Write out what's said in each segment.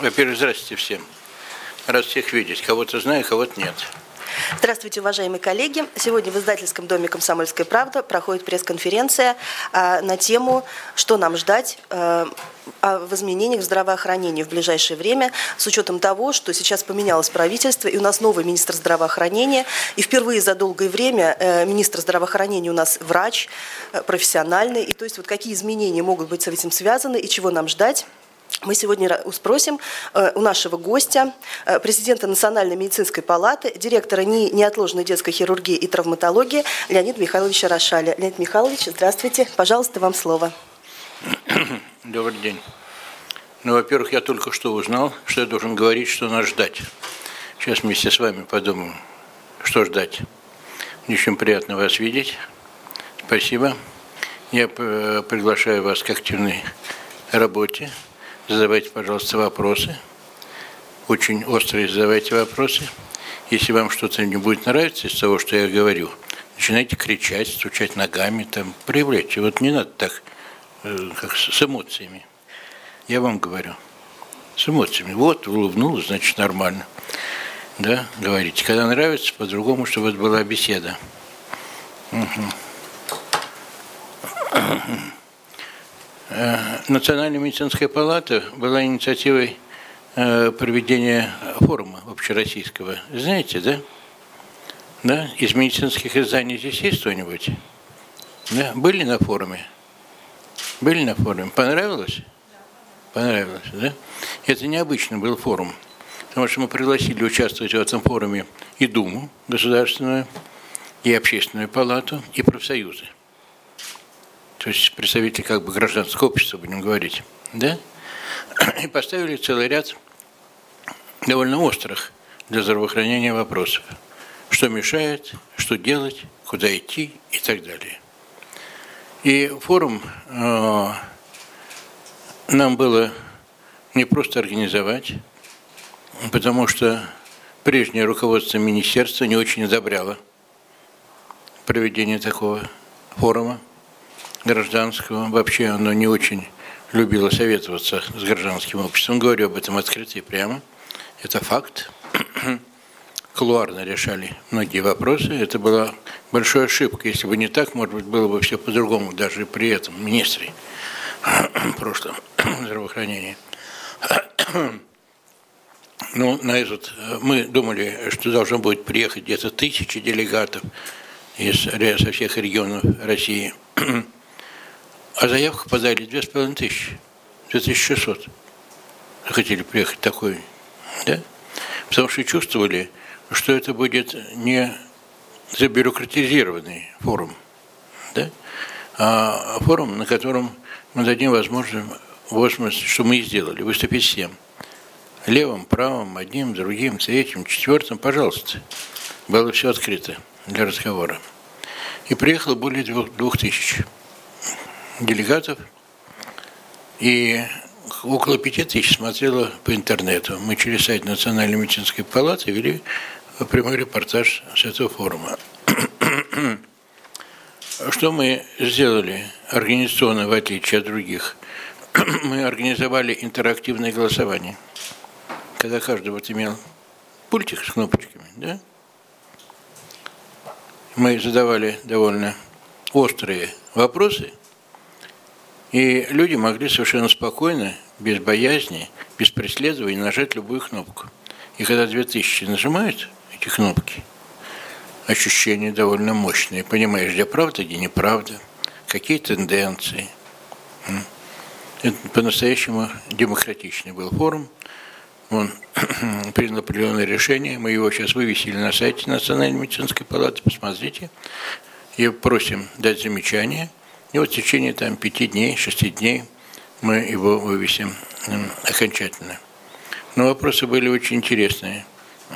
Во-первых, здравствуйте всем. Рад всех видеть. Кого-то знаю, кого-то нет. Здравствуйте, уважаемые коллеги. Сегодня в издательском доме «Комсомольская правда» проходит пресс-конференция а, на тему «Что нам ждать а, в изменениях в здравоохранении в ближайшее время, с учетом того, что сейчас поменялось правительство, и у нас новый министр здравоохранения, и впервые за долгое время э, министр здравоохранения у нас врач, э, профессиональный, и то есть вот какие изменения могут быть с этим связаны, и чего нам ждать, мы сегодня спросим э, у нашего гостя, э, президента Национальной медицинской палаты, директора НИИ неотложной детской хирургии и травматологии Леонида Михайловича Рошаля. Леонид Михайлович, здравствуйте. Пожалуйста, вам слово. Добрый день. Ну, во-первых, я только что узнал, что я должен говорить, что нас ждать. Сейчас вместе с вами подумаем, что ждать. Очень приятно вас видеть. Спасибо. Я э, приглашаю вас к активной работе задавайте, пожалуйста, вопросы. Очень острые задавайте вопросы. Если вам что-то не будет нравиться из того, что я говорю, начинайте кричать, стучать ногами, там, проявляйте. Вот не надо так, э, как с эмоциями. Я вам говорю. С эмоциями. Вот, улыбнулась, значит, нормально. Да, говорите. Когда нравится, по-другому, чтобы это была беседа. Угу. Э, Национальная медицинская палата была инициативой э, проведения форума общероссийского. Знаете, да? Да? Из медицинских изданий здесь есть кто-нибудь? Да? Были на форуме? Были на форуме? Понравилось? Понравилось, да? Это необычный был форум, потому что мы пригласили участвовать в этом форуме и Думу государственную, и Общественную палату, и профсоюзы то есть представители как бы гражданского общества, будем говорить, да, и поставили целый ряд довольно острых для здравоохранения вопросов. Что мешает, что делать, куда идти и так далее. И форум э, нам было не просто организовать, потому что прежнее руководство министерства не очень одобряло проведение такого форума гражданского. Вообще оно не очень любило советоваться с гражданским обществом. Говорю об этом открыто и прямо. Это факт. Кулуарно решали многие вопросы. Это была большая ошибка. Если бы не так, может быть, было бы все по-другому, даже при этом министре прошлом здравоохранения. Ну, на этот мы думали, что должно будет приехать где-то тысячи делегатов из, со всех регионов России. А заявку подали две с половиной тысячи, 2600. Хотели приехать такой, да? Потому что чувствовали, что это будет не забюрократизированный форум, да? а форум, на котором мы дадим возможность, что мы и сделали, выступить всем. Левым, правым, одним, другим, третьим, четвертым, пожалуйста. Было все открыто для разговора. И приехало более двух, двух тысяч делегатов, и около пяти тысяч смотрело по интернету. Мы через сайт Национальной медицинской палаты вели прямой репортаж с этого форума. Что мы сделали организационно, в отличие от других? Мы организовали интерактивное голосование, когда каждый вот имел пультик с кнопочками, да? Мы задавали довольно острые вопросы – и люди могли совершенно спокойно, без боязни, без преследования нажать любую кнопку. И когда 2000 нажимают эти кнопки, ощущения довольно мощные. Понимаешь, где правда, где неправда, какие тенденции. Это по-настоящему демократичный был форум. Он принял определенное решение. Мы его сейчас вывесили на сайте Национальной медицинской палаты. Посмотрите. И просим дать замечания – и вот в течение там, пяти дней, шести дней мы его вывесим окончательно. Но вопросы были очень интересные.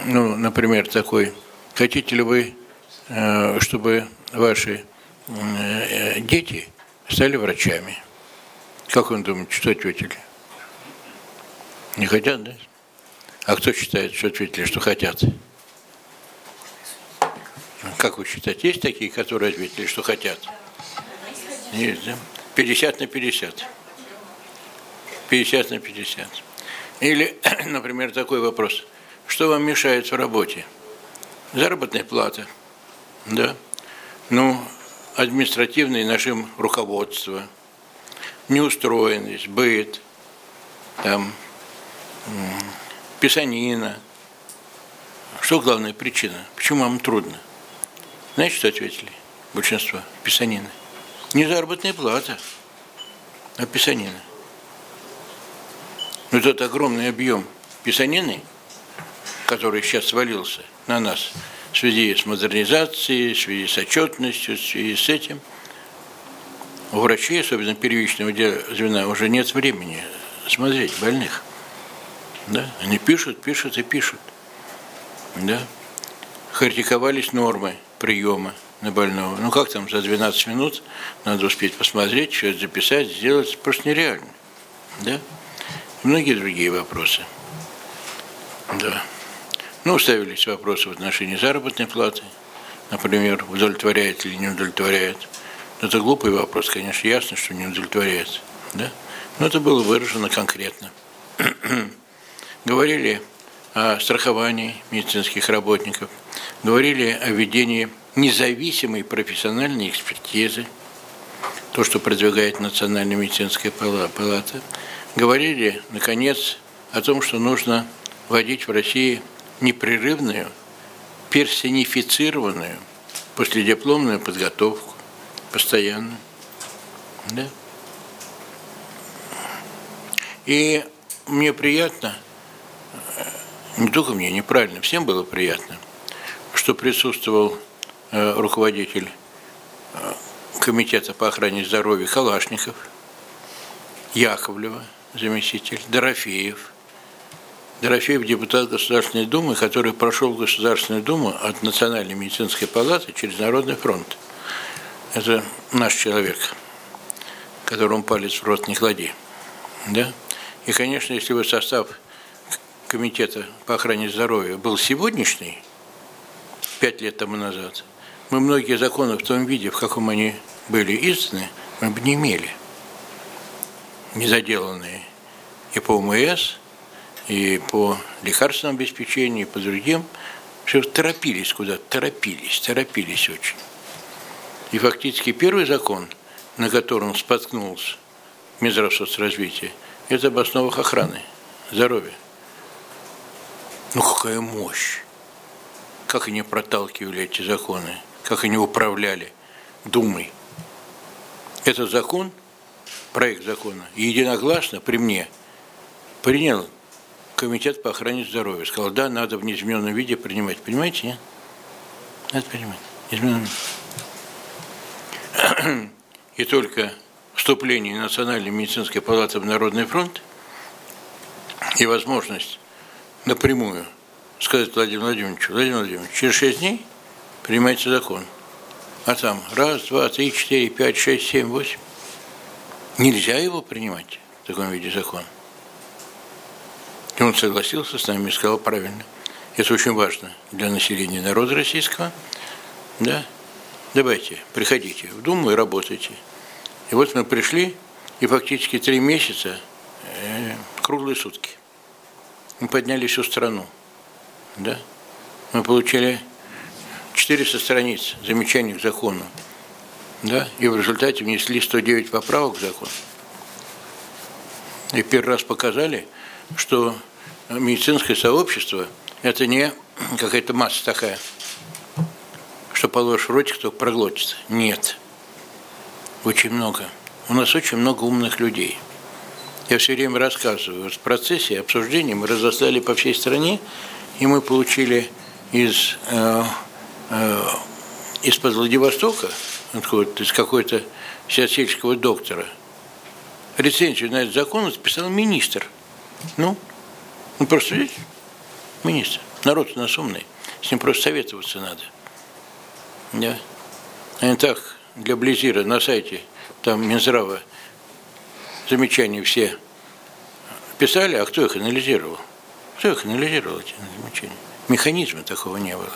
Ну, например, такой, хотите ли вы, э, чтобы ваши э, дети стали врачами? Как он думает, что ответили? Не хотят, да? А кто считает, что ответили, что хотят? Как вы считаете, есть такие, которые ответили, что хотят? Есть, да? 50 на 50. 50 на 50. Или, например, такой вопрос. Что вам мешает в работе? Заработная плата. Да. Ну, административное нашим руководство, неустроенность, быт, там, писанина. Что главная причина? Почему вам трудно? Знаете, что ответили большинство? Писанина. Не заработная плата, а писанина. Но тот огромный объем писанины, который сейчас свалился на нас в связи с модернизацией, в связи с отчетностью, в связи с этим, у врачей, особенно первичного звена, уже нет времени смотреть больных. Да? Они пишут, пишут и пишут. Да? Критиковались нормы приема на больного. Ну как там за 12 минут надо успеть посмотреть, что-то записать, сделать, просто нереально. Да? И многие другие вопросы. Да. Ну, ставились вопросы в отношении заработной платы, например, удовлетворяет или не удовлетворяет. Это глупый вопрос, конечно, ясно, что не удовлетворяет. Да? Но это было выражено конкретно. Говорили о страховании медицинских работников, говорили о введении независимой профессиональной экспертизы, то, что продвигает Национальная медицинская палата, говорили, наконец, о том, что нужно вводить в России непрерывную, персонифицированную последипломную подготовку, постоянно. Да? И мне приятно, не только мне, неправильно, всем было приятно, что присутствовал э, руководитель э, комитета по охране здоровья Калашников, Яковлева, заместитель, Дорофеев. Дорофеев депутат Государственной Думы, который прошел Государственную Думу от Национальной медицинской палаты через Народный фронт. Это наш человек, которому палец в рот не клади. Да? И, конечно, если бы состав комитета по охране здоровья был сегодняшний, пять лет тому назад, мы многие законы в том виде, в каком они были изданы, мы бы не имели. Незаделанные и по УМС, и по лекарственному обеспечению, и по другим. Все торопились куда-то, торопились, торопились очень. И фактически первый закон, на котором споткнулся Минздрав развития, это об основах охраны здоровья. Ну какая мощь! Как они проталкивали эти законы, как они управляли Думой. Этот закон, проект закона, единогласно при мне принял комитет по охране здоровья. Сказал, да, надо в неизмененном виде принимать. Понимаете, нет? Надо принимать. Измененном. И только вступление Национальной медицинской палаты в Народный фронт и возможность напрямую сказать Владимиру Владимировичу, Владимир Владимирович, через шесть дней принимайте закон. А там раз, два, три, четыре, пять, шесть, семь, восемь. Нельзя его принимать в таком виде закон. И он согласился с нами и сказал правильно. Это очень важно для населения народа российского. Да? Давайте, приходите в Думу и работайте. И вот мы пришли, и фактически три месяца, э, круглые сутки. Мы подняли всю страну. Да? Мы получили 400 страниц замечаний к закону. Да? И в результате внесли 109 поправок к закону. И первый раз показали, что медицинское сообщество – это не какая-то масса такая, что положишь в ротик, только проглотится. Нет. Очень много. У нас очень много умных людей. Я все время рассказываю. В процессе обсуждения мы разослали по всей стране, и мы получили из, э, из-под Владивостока, откуда из какой-то сельского доктора, рецензию на этот закон написал министр. Ну, ну просто видите, министр. Народ у нас умный. С ним просто советоваться надо. Да. Не так для Близира на сайте, там Минздрава, замечания все писали, а кто их анализировал? Кто их анализировал, эти замечания? Механизма такого не было.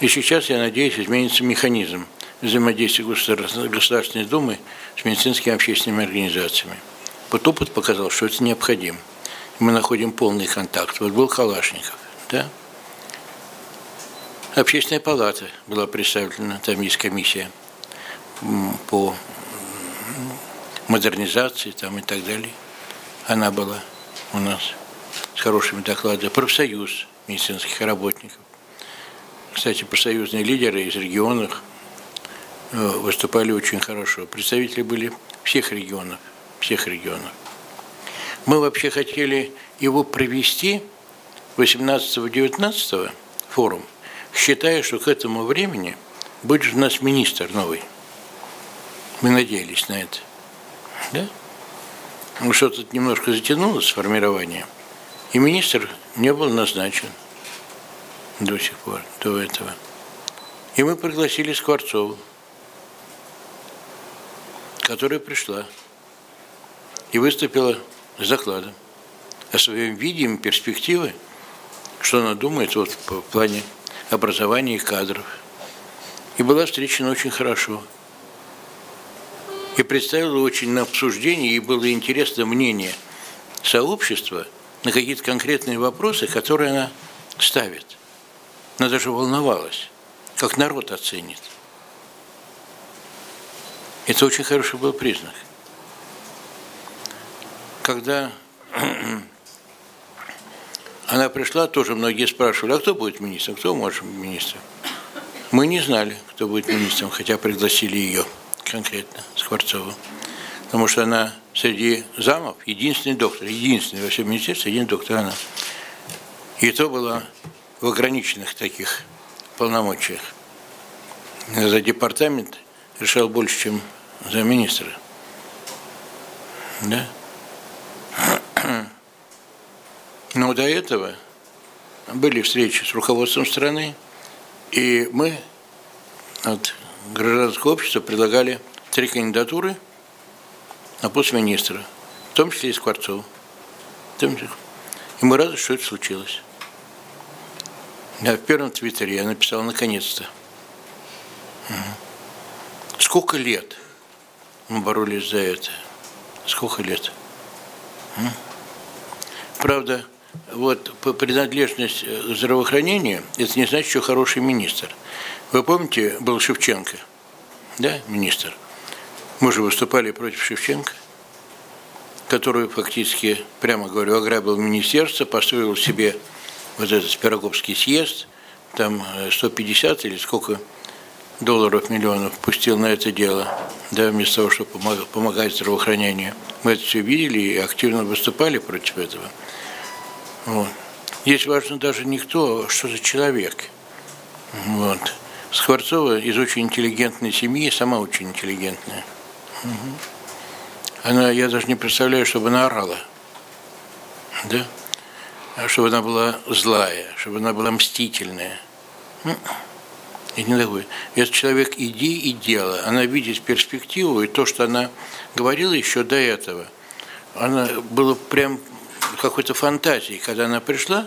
И сейчас, я надеюсь, изменится механизм взаимодействия Государственной Думы с медицинскими общественными организациями. Вот опыт показал, что это необходимо. Мы находим полный контакт. Вот был Калашников, да? Общественная палата была представлена, там есть комиссия по модернизации там и так далее. Она была у нас с хорошими докладами. Профсоюз медицинских работников. Кстати, профсоюзные лидеры из регионов э, выступали очень хорошо. Представители были всех регионов, всех регионов. Мы вообще хотели его провести 18-19 форум, считая, что к этому времени будет у нас министр новый. Мы надеялись на это. Да? Ну, что-то немножко затянулось формирование, и министр не был назначен до сих пор, до этого. И мы пригласили Скворцову, которая пришла и выступила с докладом о своем виде перспективы, что она думает вот в плане образования и кадров. И была встречена очень хорошо. И представила очень на обсуждение, и было интересно мнение сообщества на какие-то конкретные вопросы, которые она ставит. Она даже волновалась, как народ оценит. Это очень хороший был признак. Когда она пришла, тоже многие спрашивали, а кто будет министром, кто может быть министром? Мы не знали, кто будет министром, хотя пригласили ее конкретно, Скворцову. Потому что она среди замов единственный доктор, единственный во всем министерстве, один доктор она. И то была в ограниченных таких полномочиях. За департамент решал больше, чем за министра. Да? Но до этого были встречи с руководством страны, и мы от гражданского общества предлагали три кандидатуры на пост министра, в том числе и Скворцова. И мы рады, что это случилось. Я в первом твиттере я написал наконец-то. Сколько лет мы боролись за это? Сколько лет? Правда, вот принадлежность э, к здравоохранению, это не значит, что хороший министр. Вы помните, был Шевченко, да, министр? Мы же выступали против Шевченко, который фактически, прямо говорю, ограбил министерство, построил себе вот этот Пироговский съезд, там 150 э, или сколько долларов, миллионов пустил на это дело, да, вместо того, чтобы помогать, помогать здравоохранению. Мы это все видели и активно выступали против этого. Вот. Здесь важно даже не кто, а что за человек. Вот. Скворцова из очень интеллигентной семьи, сама очень интеллигентная. Угу. Она, я даже не представляю, чтобы она орала. Да? Чтобы она была злая, чтобы она была мстительная. И не такой. Этот человек иди и делай. Она видит перспективу, и то, что она говорила еще до этого, она было прям какой-то фантазией, когда она пришла,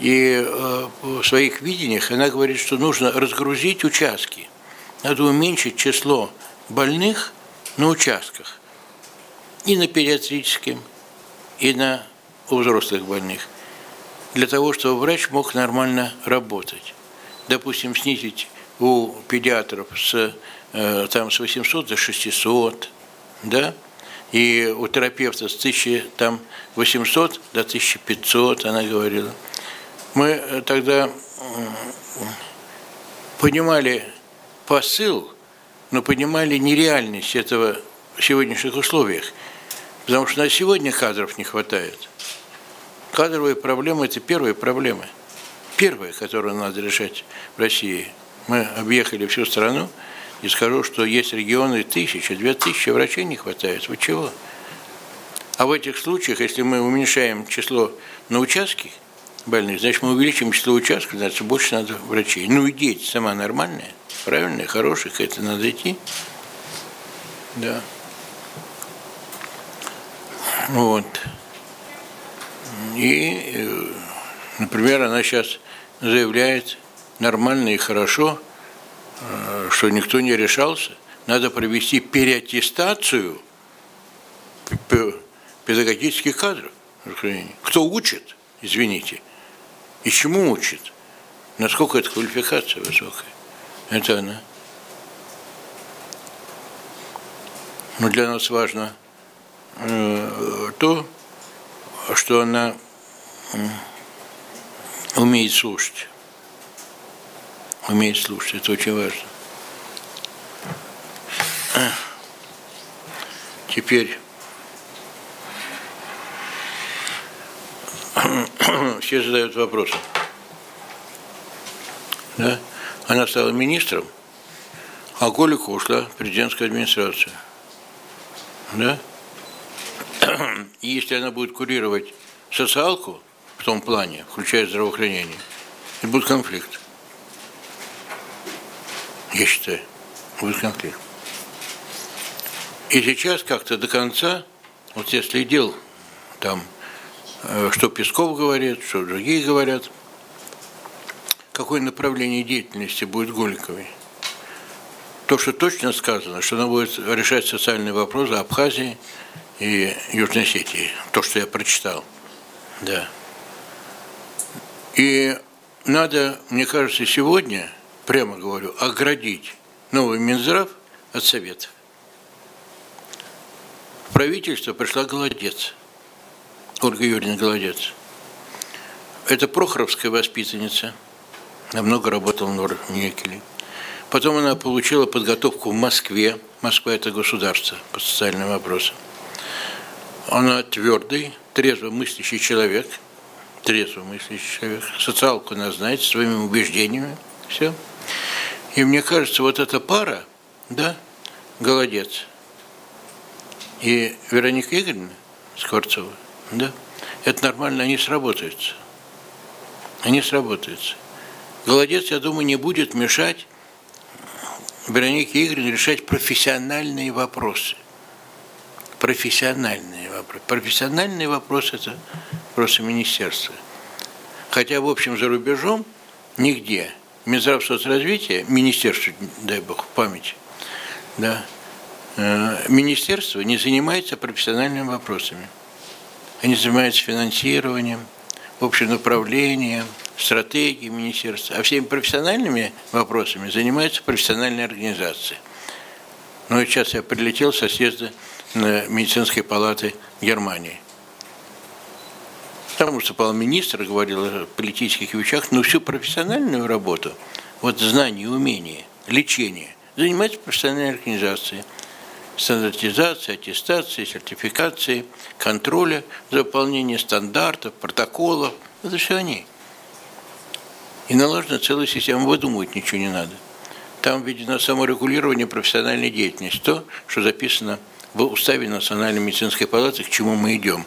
и э, в своих видениях она говорит, что нужно разгрузить участки. Надо уменьшить число больных на участках. И на педиатрическом, и на у взрослых больных, для того, чтобы врач мог нормально работать. Допустим, снизить у педиатров с, э, там, с 800 до 600, да, и у терапевта с 1800 до 1500, она говорила. Мы э, тогда понимали посыл, но понимали нереальность этого в сегодняшних условиях. Потому что на сегодня кадров не хватает. Кадровые проблемы – это первые проблемы. Первые, которые надо решать в России. Мы объехали всю страну и скажу, что есть регионы тысячи, две тысячи врачей не хватает. Вы чего? А в этих случаях, если мы уменьшаем число на участке больных, значит, мы увеличим число участков, значит, больше надо врачей. Ну и дети сама нормальная, правильная, хорошая, это надо идти. Да. Вот. И, э, например, она сейчас заявляет нормально и хорошо, э, что никто не решался. Надо провести переаттестацию педагогических кадров. Кто учит, извините, и чему учит? Насколько эта квалификация высокая? Это она. Но для нас важно э, то, что она умеет слушать. Умеет слушать, это очень важно. Теперь все задают вопросы. Да? Она стала министром, а Голика ушла в президентскую администрацию. Да? И если она будет курировать социалку в том плане, включая здравоохранение, это будет конфликт. Я считаю, будет конфликт. И сейчас как-то до конца, вот я следил там, э, что Песков говорит, что другие говорят, какое направление деятельности будет Голиковой. То, что точно сказано, что она будет решать социальные вопросы Абхазии и Южной Осетии. То, что я прочитал. Да. И надо, мне кажется, сегодня, прямо говорю, оградить новый Минздрав от Советов правительство пришла Голодец. Ольга Юрьевна Голодец. Это Прохоровская воспитанница. Она много работала в Некеле. Потом она получила подготовку в Москве. Москва – это государство по социальным вопросам. Она твердый, трезво мыслящий человек. Трезво мыслящий человек. Социалку она знает, своими убеждениями. Все. И мне кажется, вот эта пара, да, голодец, и Вероника Игоревна Скворцова, да, это нормально, они сработаются. Они сработаются. Голодец, я думаю, не будет мешать Веронике Игоревне решать профессиональные вопросы. Профессиональные вопросы. Профессиональные вопросы – это вопросы министерства. Хотя, в общем, за рубежом нигде Минздрав соцразвития, министерство, дай бог, память, да, Э, министерство не занимается профессиональными вопросами. Они занимаются финансированием, общим направлением, стратегией министерства, а всеми профессиональными вопросами занимаются профессиональные организации. Ну и сейчас я прилетел со съезда медицинской палаты Германии. Там выступал министр, говорил о политических вещах, но всю профессиональную работу, вот знания, умения, лечение, занимаются профессиональные организации – стандартизации, аттестации, сертификации, контроля за выполнение стандартов, протоколов. Это все они. И наложена целая система, выдумывать ничего не надо. Там введено саморегулирование профессиональной деятельности, то, что записано в уставе Национальной медицинской палаты, к чему мы идем.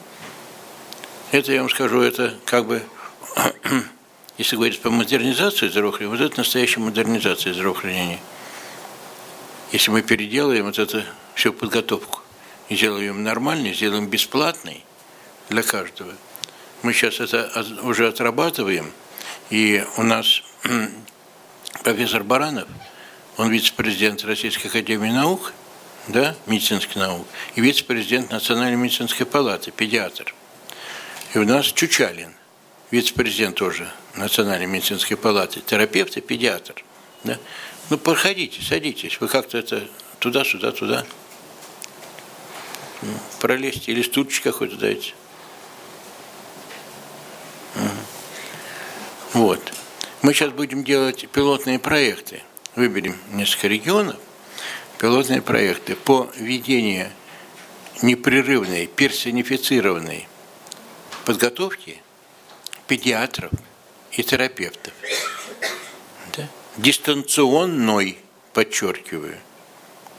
Это, я вам скажу, это как бы, если говорить по модернизации здравоохранения, вот это настоящая модернизация здравоохранения. Если мы переделаем вот это всю подготовку и сделаем нормальной, сделаем бесплатной для каждого. Мы сейчас это уже отрабатываем, и у нас профессор Баранов, он вице-президент Российской Академии Наук, да, медицинских наук, и вице-президент Национальной медицинской палаты, педиатр. И у нас Чучалин, вице-президент тоже Национальной медицинской палаты, терапевт и педиатр. Да? Ну, проходите, садитесь, вы как-то это туда-сюда, туда. Пролезьте или стульчик какой-то дайте. Вот. Мы сейчас будем делать пилотные проекты. Выберем несколько регионов, пилотные проекты по ведению непрерывной, персонифицированной подготовки педиатров и терапевтов. Да? Дистанционной, подчеркиваю,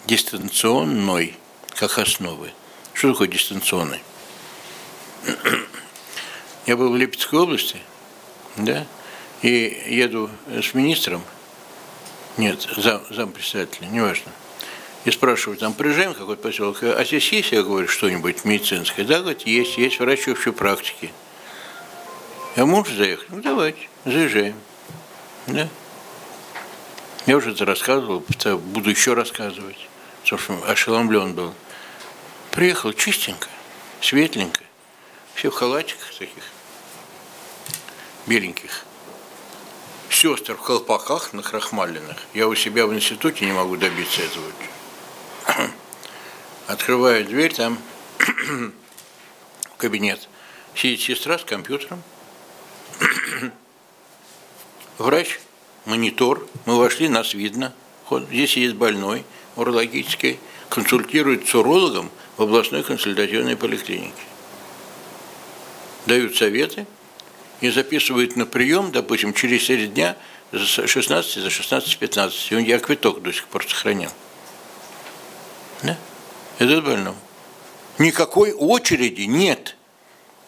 дистанционной, как основы. Что такое дистанционный? Я был в Липецкой области, да, и еду с министром, нет, зам, зам председателя, неважно, и спрашиваю, там приезжаем какой-то поселок, а здесь есть, я говорю, что-нибудь медицинское? Да, говорит, есть, есть врач общей практики. Я можешь заехать? Ну, давайте, заезжаем. Да? Я уже это рассказывал, буду еще рассказывать, что ошеломлен был. Приехал чистенько, светленько. все в халатиках таких, беленьких. Сестр в колпаках на крахмаленных. Я у себя в институте не могу добиться этого. Открываю дверь, там кабинет. Сидит сестра с компьютером. Врач, монитор. Мы вошли, нас видно. Здесь сидит больной, урологический, консультирует с урологом в областной консультативной поликлинике. Дают советы и записывают на прием, допустим, через 4 дня за 16, за 16-15. Я квиток до сих пор сохранил. Да? Это больному. Никакой очереди нет.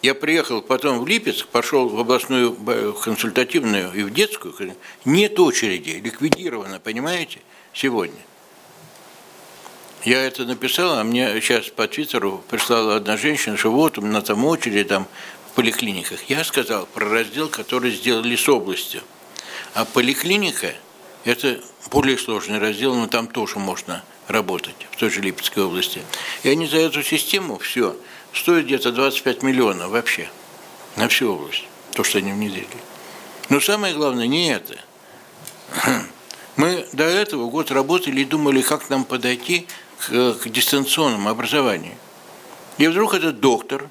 Я приехал потом в Липецк, пошел в областную консультативную и в детскую. Нет очереди, ликвидировано, понимаете, сегодня. Я это написал, а мне сейчас по Твиттеру прислала одна женщина, что вот у меня там очередь там в поликлиниках. Я сказал про раздел, который сделали с областью. А поликлиника – это более сложный раздел, но там тоже можно работать, в той же Липецкой области. И они за эту систему все стоит где-то 25 миллионов вообще на всю область, то, что они внедрили. Но самое главное не это. Мы до этого год работали и думали, как нам подойти к, к дистанционному образованию. И вдруг этот доктор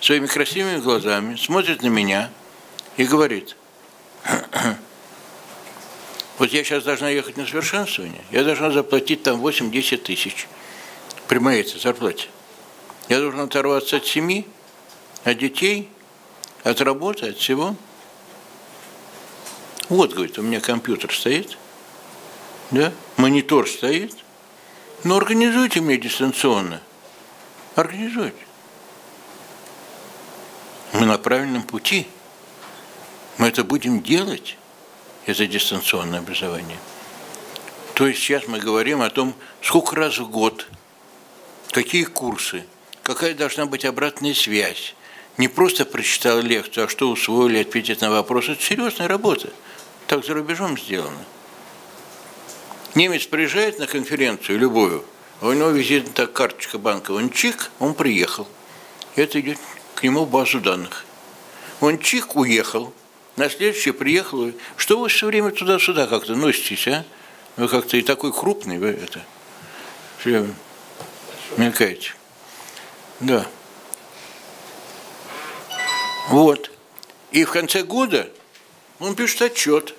своими красивыми глазами смотрит на меня и говорит, вот я сейчас должна ехать на совершенствование, я должна заплатить там 8-10 тысяч при моей зарплате. Я должен оторваться от семьи, от детей, от работы, от всего. Вот, говорит, у меня компьютер стоит, да, монитор стоит. Но организуйте мне дистанционно. Организуйте. Мы на правильном пути. Мы это будем делать, это дистанционное образование. То есть сейчас мы говорим о том, сколько раз в год, какие курсы – какая должна быть обратная связь. Не просто прочитал лекцию, а что усвоили, ответить на вопрос. Это серьезная работа. Так за рубежом сделано. Немец приезжает на конференцию любую, у него визитная карточка банка, он чик, он приехал. Это идет к нему в базу данных. Он чик, уехал, на следующий приехал. Что вы все время туда-сюда как-то носитесь, а? Вы как-то и такой крупный, вы это. Все мелькаете. Да. Вот. И в конце года он пишет отчет.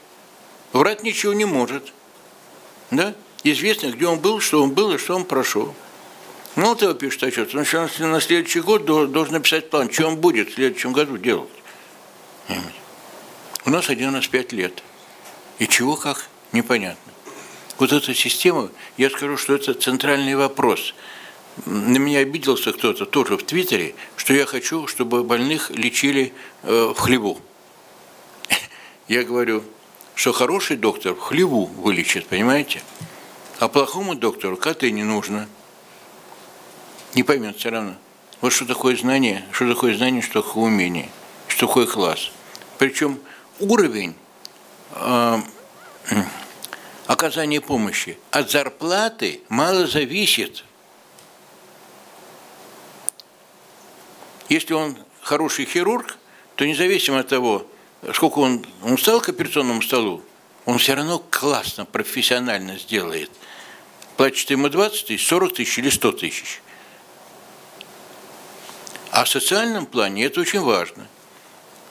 Врать ничего не может. Да? Известно, где он был, что он был и что он прошел. Ну, вот его пишет отчет. Он на следующий год должен написать план, что он будет в следующем году делать. У нас один раз пять лет. И чего как, непонятно. Вот эта система, я скажу, что это центральный вопрос – на меня обиделся кто-то тоже в Твиттере, что я хочу, чтобы больных лечили э, в хлеву. Я говорю, что хороший доктор в хлеву вылечит, понимаете? А плохому доктору коты не нужно. Не поймет все равно. Вот что такое знание, что такое знание, что такое умение, что такое класс. Причем уровень э, оказания помощи от зарплаты мало зависит. Если он хороший хирург, то независимо от того, сколько он, он стал к операционному столу, он все равно классно, профессионально сделает. Платит ему 20 тысяч, 40 тысяч или 100 тысяч. А в социальном плане это очень важно.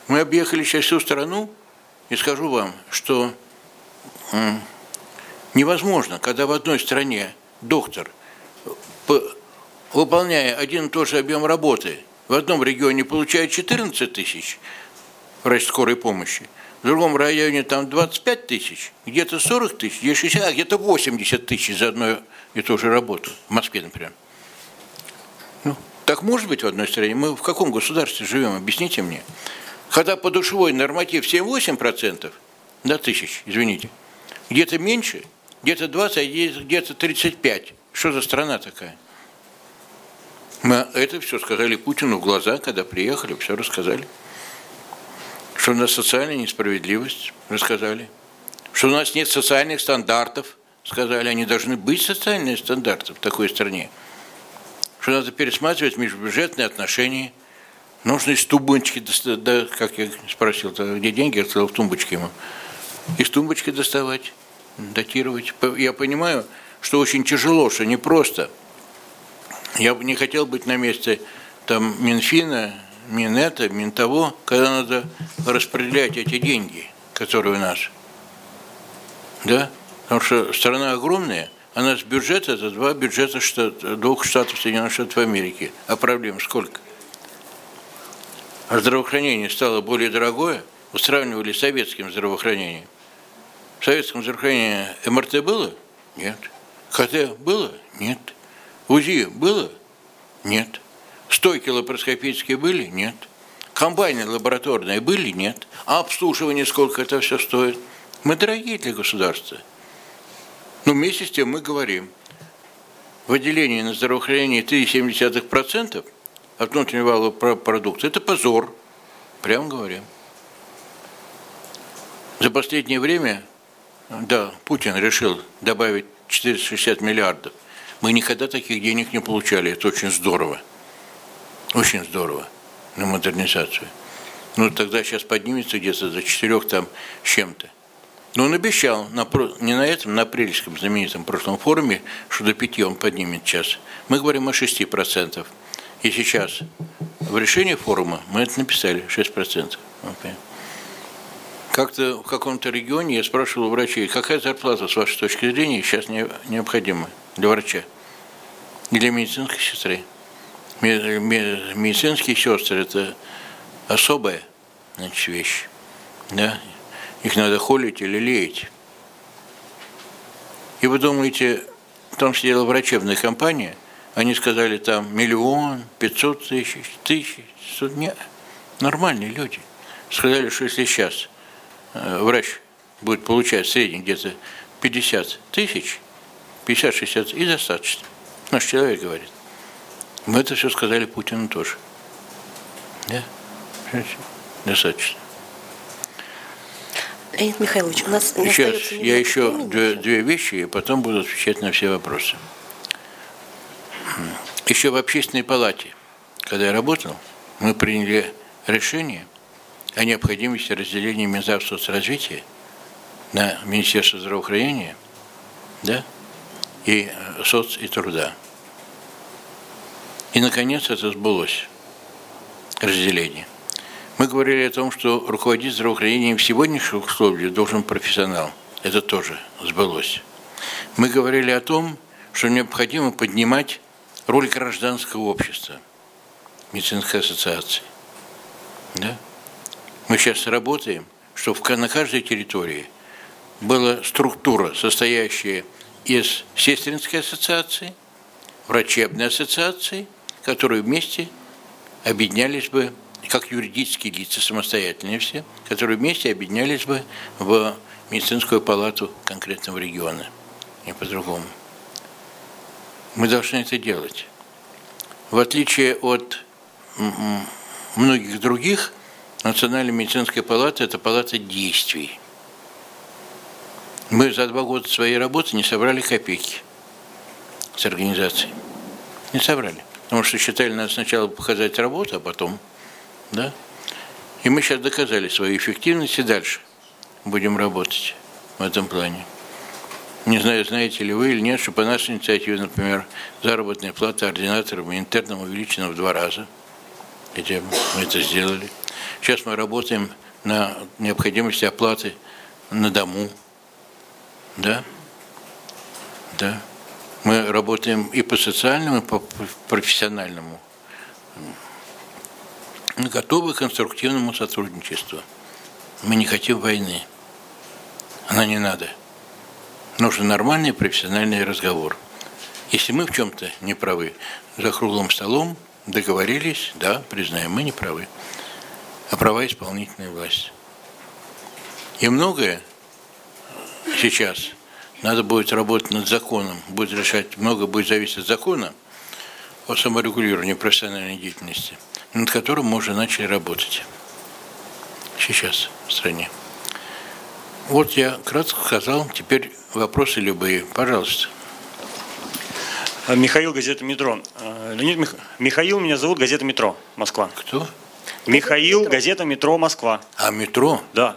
Мы объехали сейчас всю страну, и скажу вам, что невозможно, когда в одной стране доктор, выполняя один и тот же объем работы, в одном регионе получает 14 тысяч врач скорой помощи, в другом районе там 25 тысяч, где-то 40 тысяч, где 60, а где-то 80 тысяч за одну и ту же работу. В Москве, например. Ну, так может быть в одной стране. Мы в каком государстве живем, объясните мне. Когда подушевой норматив 7-8%, да, тысяч, извините, где-то меньше, где-то 20, а где-то 35. Что за страна такая? Мы это все сказали Путину в глаза, когда приехали, все рассказали. Что у нас социальная несправедливость, рассказали. Что у нас нет социальных стандартов, сказали, они должны быть социальные стандарты в такой стране. Что надо пересматривать межбюджетные отношения, Нужно из тумбочки, да, как я спросил, где деньги, я сказал, в тумбочке ему. Из тумбочки доставать, датировать. Я понимаю, что очень тяжело, что непросто. Я бы не хотел быть на месте там Минфина, Минэта, Минтого, когда надо распределять эти деньги, которые у нас. Да? Потому что страна огромная, а нас бюджет это два бюджета штат, двух штатов Соединенных Штатов Америки. А проблем сколько? А здравоохранение стало более дорогое, вы сравнивали с советским здравоохранением. В советском здравоохранении МРТ было? Нет. ХТ было? Нет. УЗИ было? Нет. Стойки лапароскопические были? Нет. Комбайны лабораторные были? Нет. А обслуживание сколько это все стоит? Мы дорогие для государства. Но вместе с тем мы говорим, выделение на здравоохранение 3,7% от внутреннего валового продукта – это позор. Прямо говорим. За последнее время, да, Путин решил добавить 460 миллиардов. Мы никогда таких денег не получали. Это очень здорово. Очень здорово на модернизацию. Ну, тогда сейчас поднимется где-то за четырех там с чем-то. Но он обещал, на, не на этом, на апрельском знаменитом прошлом форуме, что до пяти он поднимет час. Мы говорим о 6%. И сейчас в решении форума мы это написали, 6%. Okay. Как-то в каком-то регионе я спрашивал у врачей, какая зарплата, с вашей точки зрения, сейчас необходима для врача и для медицинской сестры медицинские сестры это особая значит, вещь. Да? Их надо холить или леять. И вы думаете, там сидела врачебная компания, они сказали там миллион, пятьсот тысяч, тысяч, сот, нет, нормальные люди. Сказали, что если сейчас э, врач будет получать в среднем где-то 50 тысяч, 50-60 и достаточно. Наш человек говорит. Мы это все сказали Путину тоже. Да? Достаточно. Леонид Михайлович, у нас не Сейчас я еще две, две вещи, и потом буду отвечать на все вопросы. Еще в общественной палате, когда я работал, мы приняли решение о необходимости разделения Минздрав соцразвития на Министерство здравоохранения да, и э, соц и труда. И, наконец, это сбылось, разделение. Мы говорили о том, что руководить здравоохранением в сегодняшних условиях должен профессионал. Это тоже сбылось. Мы говорили о том, что необходимо поднимать роль гражданского общества, медицинской ассоциации. Да? Мы сейчас работаем, чтобы на каждой территории была структура, состоящая из сестринской ассоциации, врачебной ассоциации которые вместе объединялись бы, как юридические лица самостоятельные все, которые вместе объединялись бы в медицинскую палату конкретного региона, и по-другому. Мы должны это делать. В отличие от многих других, Национальная медицинская палата – это палата действий. Мы за два года своей работы не собрали копейки с организацией. Не собрали. Потому что считали, надо сначала показать работу, а потом, да. И мы сейчас доказали свою эффективность и дальше будем работать в этом плане. Не знаю, знаете ли вы или нет, что по нашей инициативе, например, заработная плата ординаторам и интернам увеличена в два раза. Хотя мы это сделали. Сейчас мы работаем на необходимости оплаты на дому. Да? Да. Мы работаем и по социальному, и по профессиональному. Мы готовы к конструктивному сотрудничеству. Мы не хотим войны. Она не надо. Нужен нормальный профессиональный разговор. Если мы в чем-то не правы, за круглым столом договорились, да, признаем, мы не правы. А права исполнительной власти. И многое сейчас – надо будет работать над законом, будет решать, много будет зависеть от закона о саморегулировании профессиональной деятельности, над которым мы уже начали работать сейчас в стране. Вот я кратко сказал, теперь вопросы любые, пожалуйста. Михаил, газета «Метро». Леонид Мих... Михаил, меня зовут, газета «Метро», Москва. Кто? Михаил, «Метро». газета «Метро Москва». А метро? Да.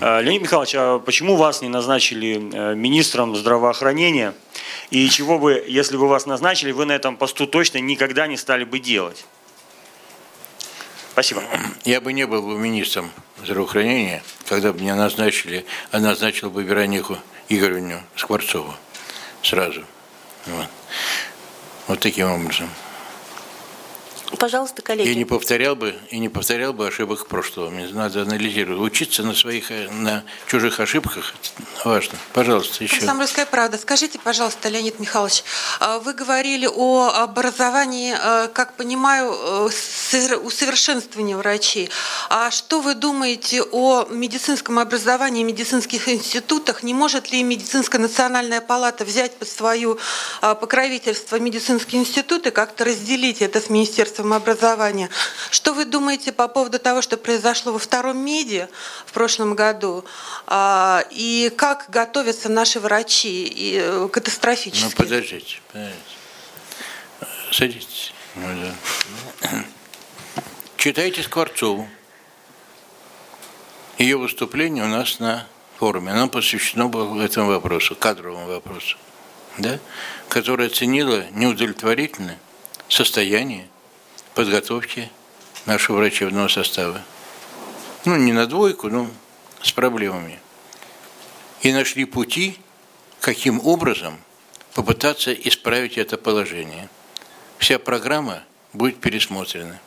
Э, Леонид Михайлович, а почему вас не назначили э, министром здравоохранения? И чего бы, если бы вас назначили, вы на этом посту точно никогда не стали бы делать? Спасибо. Я бы не был бы министром здравоохранения, когда бы меня назначили, а назначил бы Веронику Игоревну Скворцову сразу. Вот, вот таким образом. Пожалуйста, коллеги. И не повторял бы, и не повторял бы ошибок прошлого. Мне надо анализировать. Учиться на своих, на чужих ошибках важно. Пожалуйста, еще. Комсомольская правда. Скажите, пожалуйста, Леонид Михайлович, а вы говорили о образовании, э, как понимаю, э, усовершенствовании врачей. А что вы думаете о медицинском образовании, медицинских институтах? Не может ли медицинская национальная палата взять под свою э, покровительство медицинские институты, как-то разделить это с Министерством Министерством образования. Что вы думаете по поводу того, что произошло во втором МИДе в прошлом году? А, и как готовятся наши врачи и э, катастрофически? Ну, подождите, подождите. Садитесь. Читайте Скворцову. Ее выступление у нас на форуме. Оно посвящено было этому вопросу, кадровому вопросу, да? которая оценила неудовлетворительное состояние подготовки нашего врачебного состава. Ну, не на двойку, но с проблемами. И нашли пути, каким образом попытаться исправить это положение. Вся программа будет пересмотрена.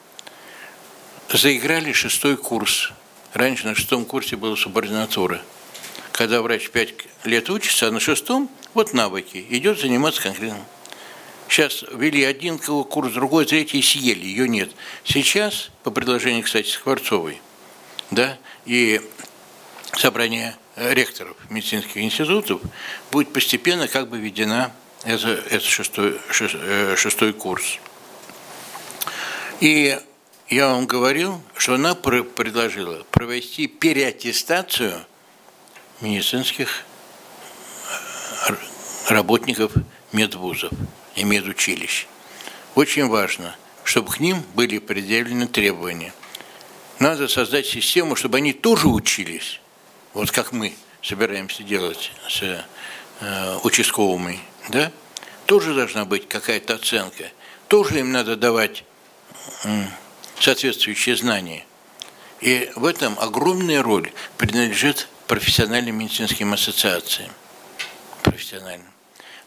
Заиграли шестой курс. Раньше на шестом курсе была субординатура. Когда врач пять лет учится, а на шестом вот навыки, идет заниматься конкретным Сейчас ввели один курс, другой, третий, съели, ее нет. Сейчас, по предложению, кстати, Скворцовой, да, и собрание ректоров медицинских институтов будет постепенно как бы введена это, это шестой, э, шестой курс. И я вам говорил, что она предложила провести переаттестацию медицинских э, работников медвузов и медучилищ. Очень важно, чтобы к ним были предъявлены требования. Надо создать систему, чтобы они тоже учились, вот как мы собираемся делать с э, участковыми, да? Тоже должна быть какая-то оценка. Тоже им надо давать э, соответствующие знания. И в этом огромная роль принадлежит профессиональным медицинским ассоциациям. Профессиональным.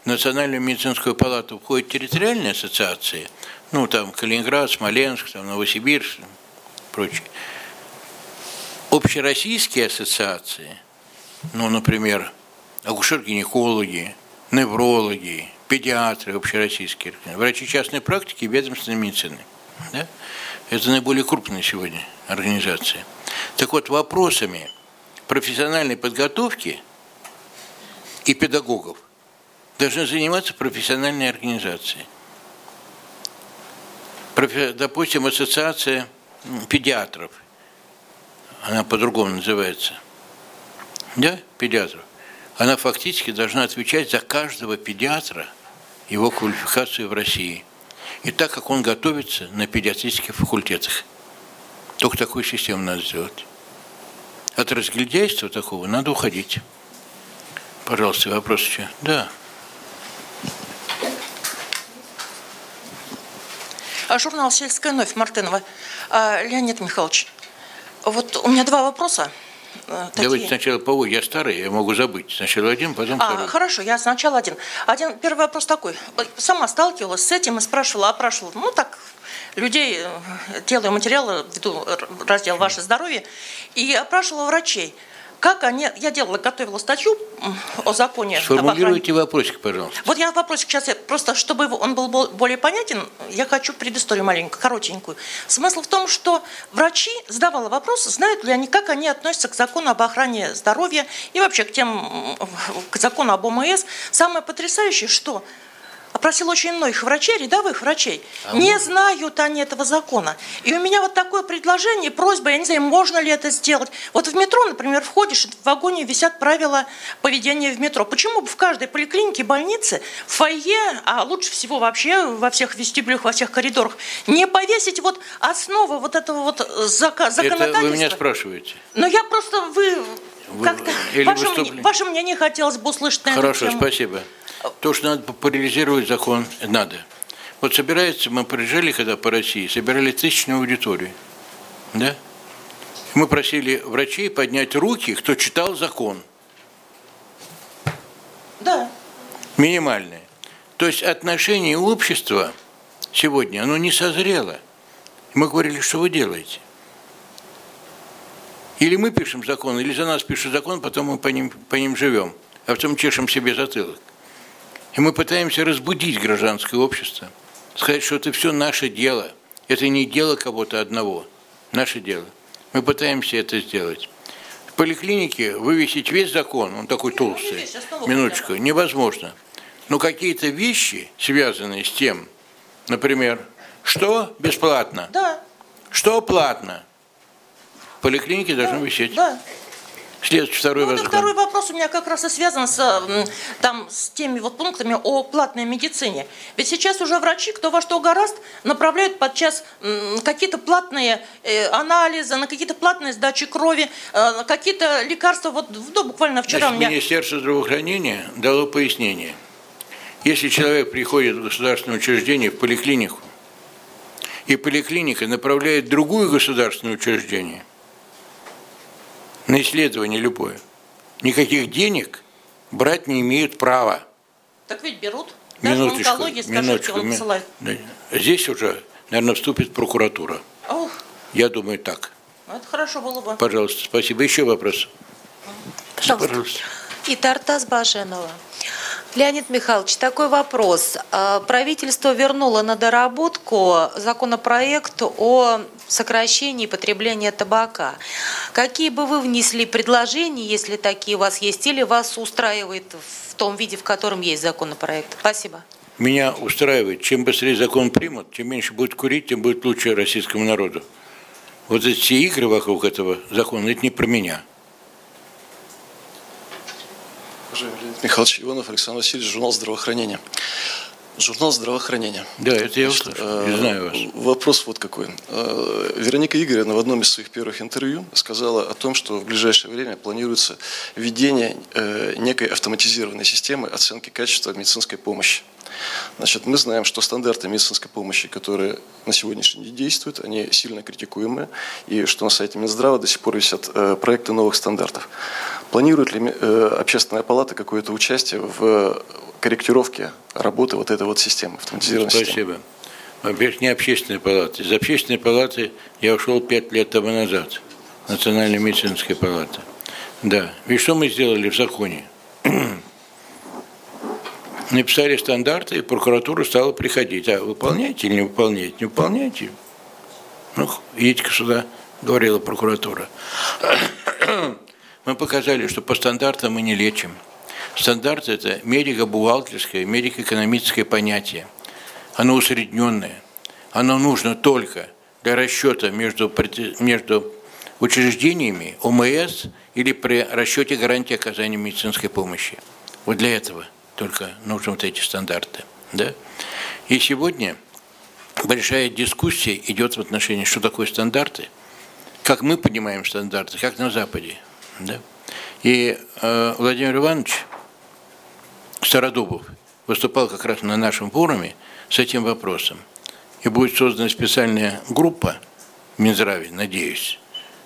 Национальную медицинскую палату входят территориальные ассоциации, ну, там, Калининград, Смоленск, там, Новосибирск, прочее. Общероссийские ассоциации, ну, например, акушер-гинекологи, неврологи, педиатры общероссийские, врачи частной практики и ведомственной медицины. Да? Это наиболее крупные сегодня организации. Так вот, вопросами профессиональной подготовки и педагогов должны заниматься профессиональные организации. Допустим, ассоциация педиатров, она по-другому называется, да, педиатров, она фактически должна отвечать за каждого педиатра, его квалификацию в России. И так как он готовится на педиатрических факультетах. Только такую систему надо сделать. От разглядяйства такого надо уходить. Пожалуйста, вопрос еще? Да. Журнал «Сельская новь» Мартынова. А, Леонид Михайлович, вот у меня два вопроса. Э, такие. Давайте сначала по Я старый, я могу забыть. Сначала один, потом а, второй. Хорошо, я сначала один. один. Первый вопрос такой. Сама сталкивалась с этим и спрашивала, опрашивала. Ну, так, людей, э, делаю материалы, веду раздел «Ваше здоровье», и опрашивала врачей – как они, я делала, готовила статью о законе. Сформулируйте вопросик, пожалуйста. Вот я вопросик сейчас, просто чтобы он был более понятен, я хочу предысторию маленькую, коротенькую. Смысл в том, что врачи задавала вопрос, знают ли они, как они относятся к закону об охране здоровья и вообще к тем, к закону об ОМС. Самое потрясающее, что опросила очень многих врачей, рядовых врачей. Не знают они этого закона. И у меня вот такое предложение, просьба, я не знаю, можно ли это сделать. Вот в метро, например, входишь, в вагоне висят правила поведения в метро. Почему бы в каждой поликлинике, больнице, в фойе, а лучше всего вообще во всех вестибюлях, во всех коридорах, не повесить вот основы вот этого вот зака- Это законодательства? вы меня спрашиваете. Но я просто, вы, Вы- как-то, ваше, ваше мнение хотелось бы услышать на Хорошо, спасибо. То, что надо популяризировать закон, надо. Вот собирается, мы приезжали когда по России, собирали тысячную аудиторию. Да? Мы просили врачей поднять руки, кто читал закон. Да. Минимальное. То есть отношение общества сегодня, оно не созрело. Мы говорили, что вы делаете. Или мы пишем закон, или за нас пишут закон, потом мы по ним, по ним живем, а потом чешем себе затылок. И мы пытаемся разбудить гражданское общество, сказать, что это все наше дело. Это не дело кого-то одного, наше дело. Мы пытаемся это сделать. В поликлинике вывесить весь закон, он такой толстый, минуточку, невозможно. Но какие-то вещи, связанные с тем, например, что бесплатно, Да. что платно, в поликлинике должны висеть. Да. Следующий, второй Ну, это вопрос. второй вопрос у меня как раз и связан с, там, с теми вот пунктами о платной медицине. Ведь сейчас уже врачи, кто во что гораст, направляют подчас какие-то платные э, анализы, на какие-то платные сдачи крови, э, какие-то лекарства. Вот ну, буквально вчера Значит, у меня... Министерство здравоохранения дало пояснение. Если человек приходит в государственное учреждение, в поликлинику, и поликлиника направляет в другое государственное учреждение на исследование любое, никаких денег брать не имеют права. Так ведь берут. Даже Минуточку, онкологии, скажите, минуточку. Да. Здесь уже, наверное, вступит прокуратура. Ох, Я думаю, так. ну это хорошо было бы. Пожалуйста, спасибо. Еще вопрос? Пожалуйста. Пожалуйста. И Тартас Баженова. Леонид Михайлович, такой вопрос. А, Правительство вернуло на доработку законопроект о сокращении потребления табака. Какие бы вы внесли предложения, если такие у вас есть, или вас устраивает в том виде, в котором есть законопроект? Спасибо. Меня устраивает, чем быстрее закон примут, чем меньше будет курить, тем будет лучше российскому народу. Вот эти игры вокруг этого закона, это не про меня. Уважаемый Леонид Михайлович Иванов, Александр Васильевич, журнал здравоохранения. Журнал здравоохранения. Да, это я услышал, э, я знаю вас. Вопрос вот какой. Э, Вероника Игоревна в одном из своих первых интервью сказала о том, что в ближайшее время планируется введение э, некой автоматизированной системы оценки качества медицинской помощи. Значит, мы знаем, что стандарты медицинской помощи, которые на сегодняшний день действуют, они сильно критикуемые, и что на сайте Минздрава до сих пор висят проекты новых стандартов. Планирует ли э, общественная палата какое-то участие в корректировке работы вот этой вот системы, автоматизированной системы? Спасибо. Во-первых, не общественной палаты. Из общественной палаты я ушел пять лет тому назад. Национальной медицинской палаты. Да. И что мы сделали в законе? Написали стандарты, и прокуратура стала приходить. А выполняете или не выполняете? Не выполняете? Ну, едете сюда, говорила прокуратура. Мы показали, что по стандартам мы не лечим. Стандарт – это медико-бухгалтерское, медико-экономическое понятие. Оно усредненное. Оно нужно только для расчета между, между учреждениями ОМС или при расчете гарантии оказания медицинской помощи. Вот для этого только нужны вот эти стандарты. Да? И сегодня большая дискуссия идет в отношении, что такое стандарты, как мы понимаем стандарты, как на Западе. Да? И э, Владимир Иванович Стародубов выступал как раз на нашем форуме с этим вопросом. И будет создана специальная группа в Минздраве, надеюсь,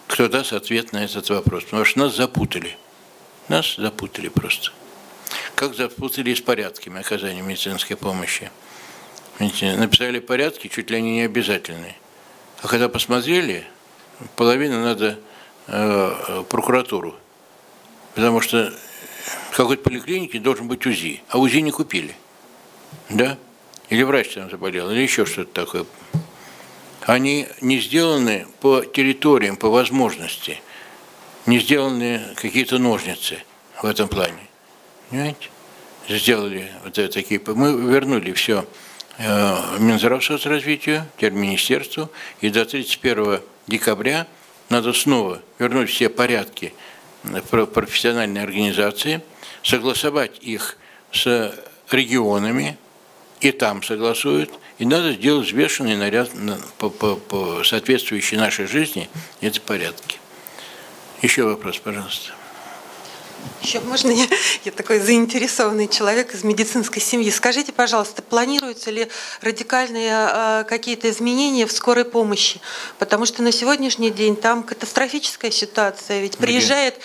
кто даст ответ на этот вопрос. Потому что нас запутали. Нас запутали просто. Как запутали с порядками оказания медицинской помощи. Написали порядки, чуть ли они не обязательные. А когда посмотрели, половину надо прокуратуру. Потому что в какой-то поликлинике должен быть УЗИ, а УЗИ не купили. Да? Или врач там заболел, или еще что-то такое. Они не сделаны по территориям, по возможности. Не сделаны какие-то ножницы в этом плане. Понимаете? сделали вот это, такие, мы вернули все э, Минздравсоцразвитию, теперь министерству, и до 31 декабря надо снова вернуть все порядки профессиональной организации, согласовать их с регионами, и там согласуют, и надо сделать взвешенный наряд по, по, по соответствующей нашей жизни эти порядки. Еще вопрос, пожалуйста. Еще можно я, я такой заинтересованный человек из медицинской семьи. Скажите, пожалуйста, планируются ли радикальные э, какие-то изменения в скорой помощи? Потому что на сегодняшний день там катастрофическая ситуация. Ведь приезжает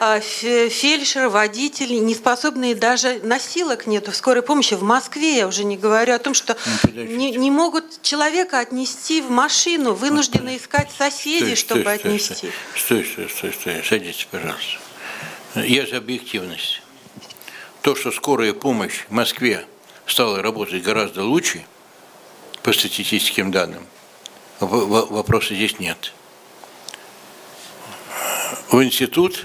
э, фельдшер, водитель, не способные даже носилок нету в скорой помощи. В Москве я уже не говорю о том, что ну, не, не могут человека отнести в машину, вынуждены искать соседей, стой, чтобы стой, отнести. Стой, стой, стой, стой, садитесь, пожалуйста. За объективность. То, что скорая помощь в Москве стала работать гораздо лучше, по статистическим данным, вопроса здесь нет. В институт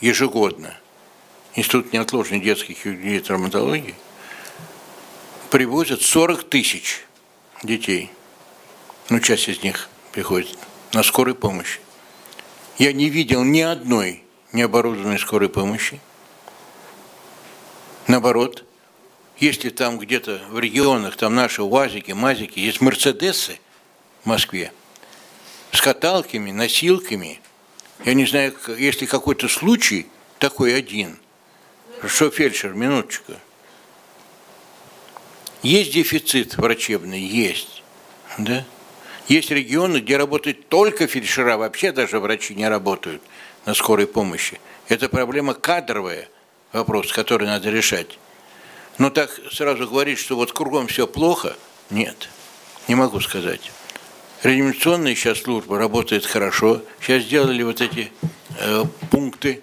ежегодно, Институт неотложной детской хирургии и травматологии, привозят 40 тысяч детей. Ну, часть из них приходит на скорой помощь. Я не видел ни одной необорудованной скорой помощи. Наоборот, если там где-то в регионах, там наши УАЗики, МАЗики, есть Мерседесы в Москве с каталками, носилками, я не знаю, если какой-то случай такой один, что фельдшер, минуточку, есть дефицит врачебный, есть, да? Есть регионы, где работают только фельдшера, вообще даже врачи не работают скорой помощи. Это проблема кадровая, вопрос, который надо решать. Но так сразу говорить, что вот кругом все плохо, нет, не могу сказать. Реанимационная сейчас служба работает хорошо. Сейчас сделали вот эти э, пункты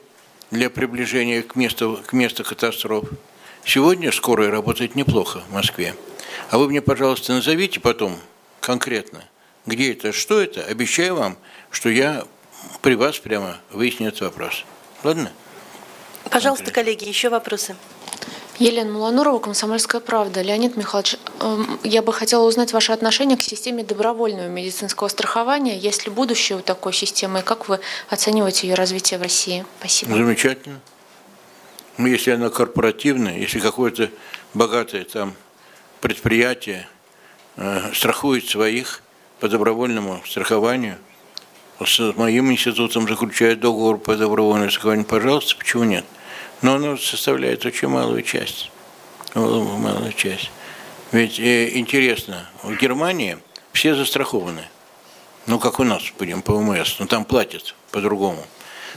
для приближения к месту, к месту катастроф. Сегодня скорая работает неплохо в Москве. А вы мне, пожалуйста, назовите потом конкретно, где это, что это. Обещаю вам, что я при вас прямо выясню этот вопрос. Ладно? Пожалуйста, коллеги, еще вопросы. Елена Маланурова, «Комсомольская правда». Леонид Михайлович, эм, я бы хотела узнать ваше отношение к системе добровольного медицинского страхования. Есть ли будущее у такой системы, и как вы оцениваете ее развитие в России? Спасибо. Замечательно. Ну, если она корпоративная, если какое-то богатое там предприятие э, страхует своих по добровольному страхованию, с моим институтом заключает договор по добровольному страхованию, пожалуйста, почему нет? Но оно составляет очень малую часть. Малую часть. Ведь э, интересно, в Германии все застрахованы. Ну, как у нас, будем по ОМС, но там платят по-другому.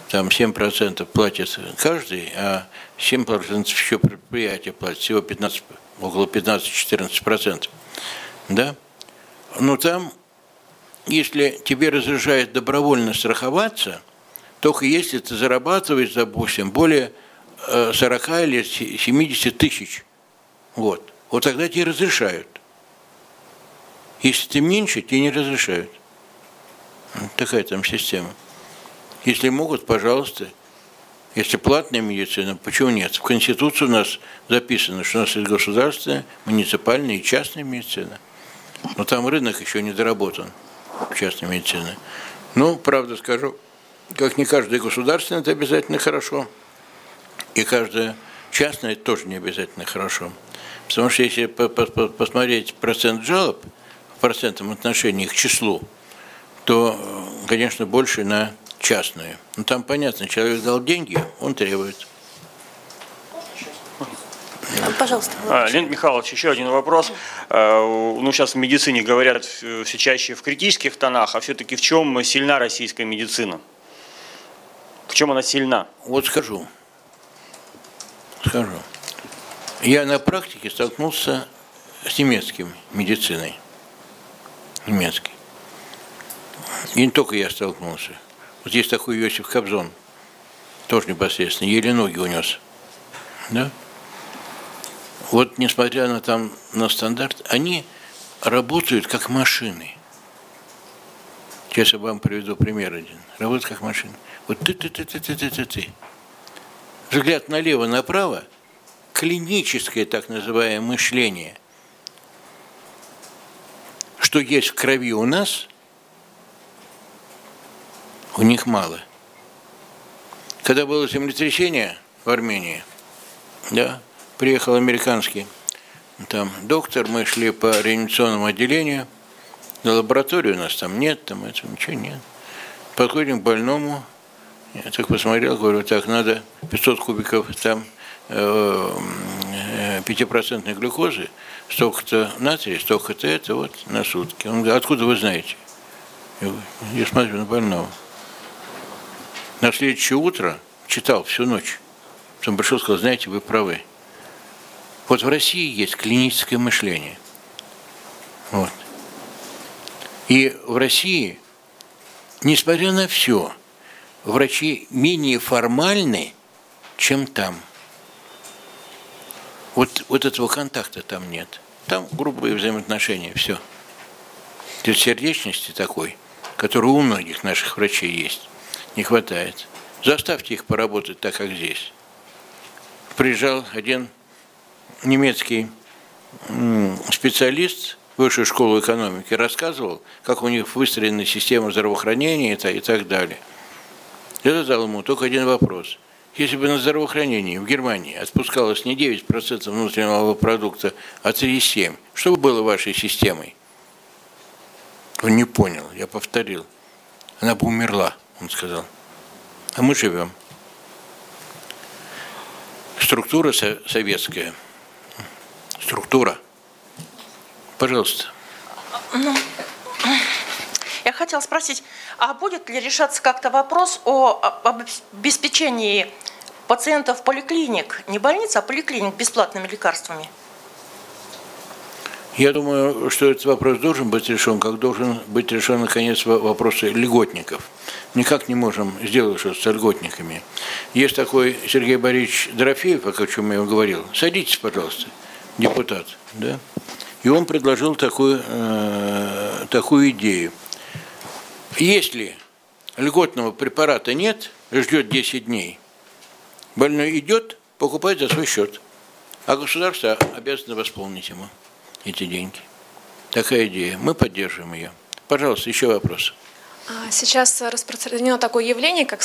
Там 7% платят каждый, а 7% еще предприятие платит, всего 15, около 15-14%. Да? Но там если тебе разрешают добровольно страховаться, только если ты зарабатываешь, допустим, более 40 э, или 70 тысяч. Вот. Вот тогда тебе разрешают. Если ты меньше, тебе не разрешают. Такая там система. Если могут, пожалуйста. Если платная медицина, почему нет? В Конституции у нас записано, что у нас есть государственная, муниципальная и частная медицина. Но там рынок еще не доработан частной медицины. Ну, правда скажу, как не каждое государственное, это обязательно хорошо. И каждое частное это тоже не обязательно хорошо. Потому что если посмотреть процент жалоб в процентном отношении к числу, то, конечно, больше на частную. Ну, там понятно, человек дал деньги, он требует. Пожалуйста. А, Леонид Михайлович, еще один вопрос. А, ну, сейчас в медицине говорят все чаще в критических тонах, а все-таки в чем сильна российская медицина? В чем она сильна? Вот скажу. Скажу. Я на практике столкнулся с немецким медициной. Немецкий. И не только я столкнулся. Вот есть такой Иосиф Кобзон, тоже непосредственно, еле ноги унес. Да? Вот несмотря на там на стандарт, они работают как машины. Сейчас я вам приведу пример один. Работают как машины. Вот ты, ты, ты, ты, ты, ты, ты, ты. Взгляд налево, направо, клиническое так называемое мышление, что есть в крови у нас, у них мало. Когда было землетрясение в Армении, да, приехал американский там доктор, мы шли по реанимационному отделению, на лабораторию у нас там нет, там этого ничего нет. Подходим к больному, я так посмотрел, говорю, так, надо 500 кубиков там э, э, пятипроцентной глюкозы, столько-то натрия, столько-то это вот на сутки. Он говорит, откуда вы знаете? Я, говорю, я смотрю на больного. На следующее утро читал всю ночь. Потом пришел и сказал, знаете, вы правы. Вот в России есть клиническое мышление. Вот. И в России, несмотря на все, врачи менее формальны, чем там. Вот, вот этого контакта там нет. Там грубые взаимоотношения, все. То сердечности такой, который у многих наших врачей есть, не хватает. Заставьте их поработать так, как здесь. Приезжал один немецкий специалист высшей школы экономики рассказывал, как у них выстроена система здравоохранения и так далее. Я задал ему только один вопрос. Если бы на здравоохранении в Германии отпускалось не 9% внутреннего продукта, а 3,7%, что бы было вашей системой? Он не понял, я повторил. Она бы умерла, он сказал. А мы живем. Структура советская – структура. Пожалуйста. Ну, я хотела спросить, а будет ли решаться как-то вопрос о обеспечении пациентов поликлиник, не больниц, а поликлиник бесплатными лекарствами? Я думаю, что этот вопрос должен быть решен, как должен быть решен, наконец, вопрос льготников. Никак не можем сделать что-то с льготниками. Есть такой Сергей Борисович Дорофеев, о чем я говорил. Садитесь, пожалуйста депутат, да, и он предложил такую, э, такую идею. Если льготного препарата нет, ждет 10 дней, больной идет, покупает за свой счет, а государство обязано восполнить ему эти деньги. Такая идея. Мы поддерживаем ее. Пожалуйста, еще вопрос. Сейчас распространено такое явление, как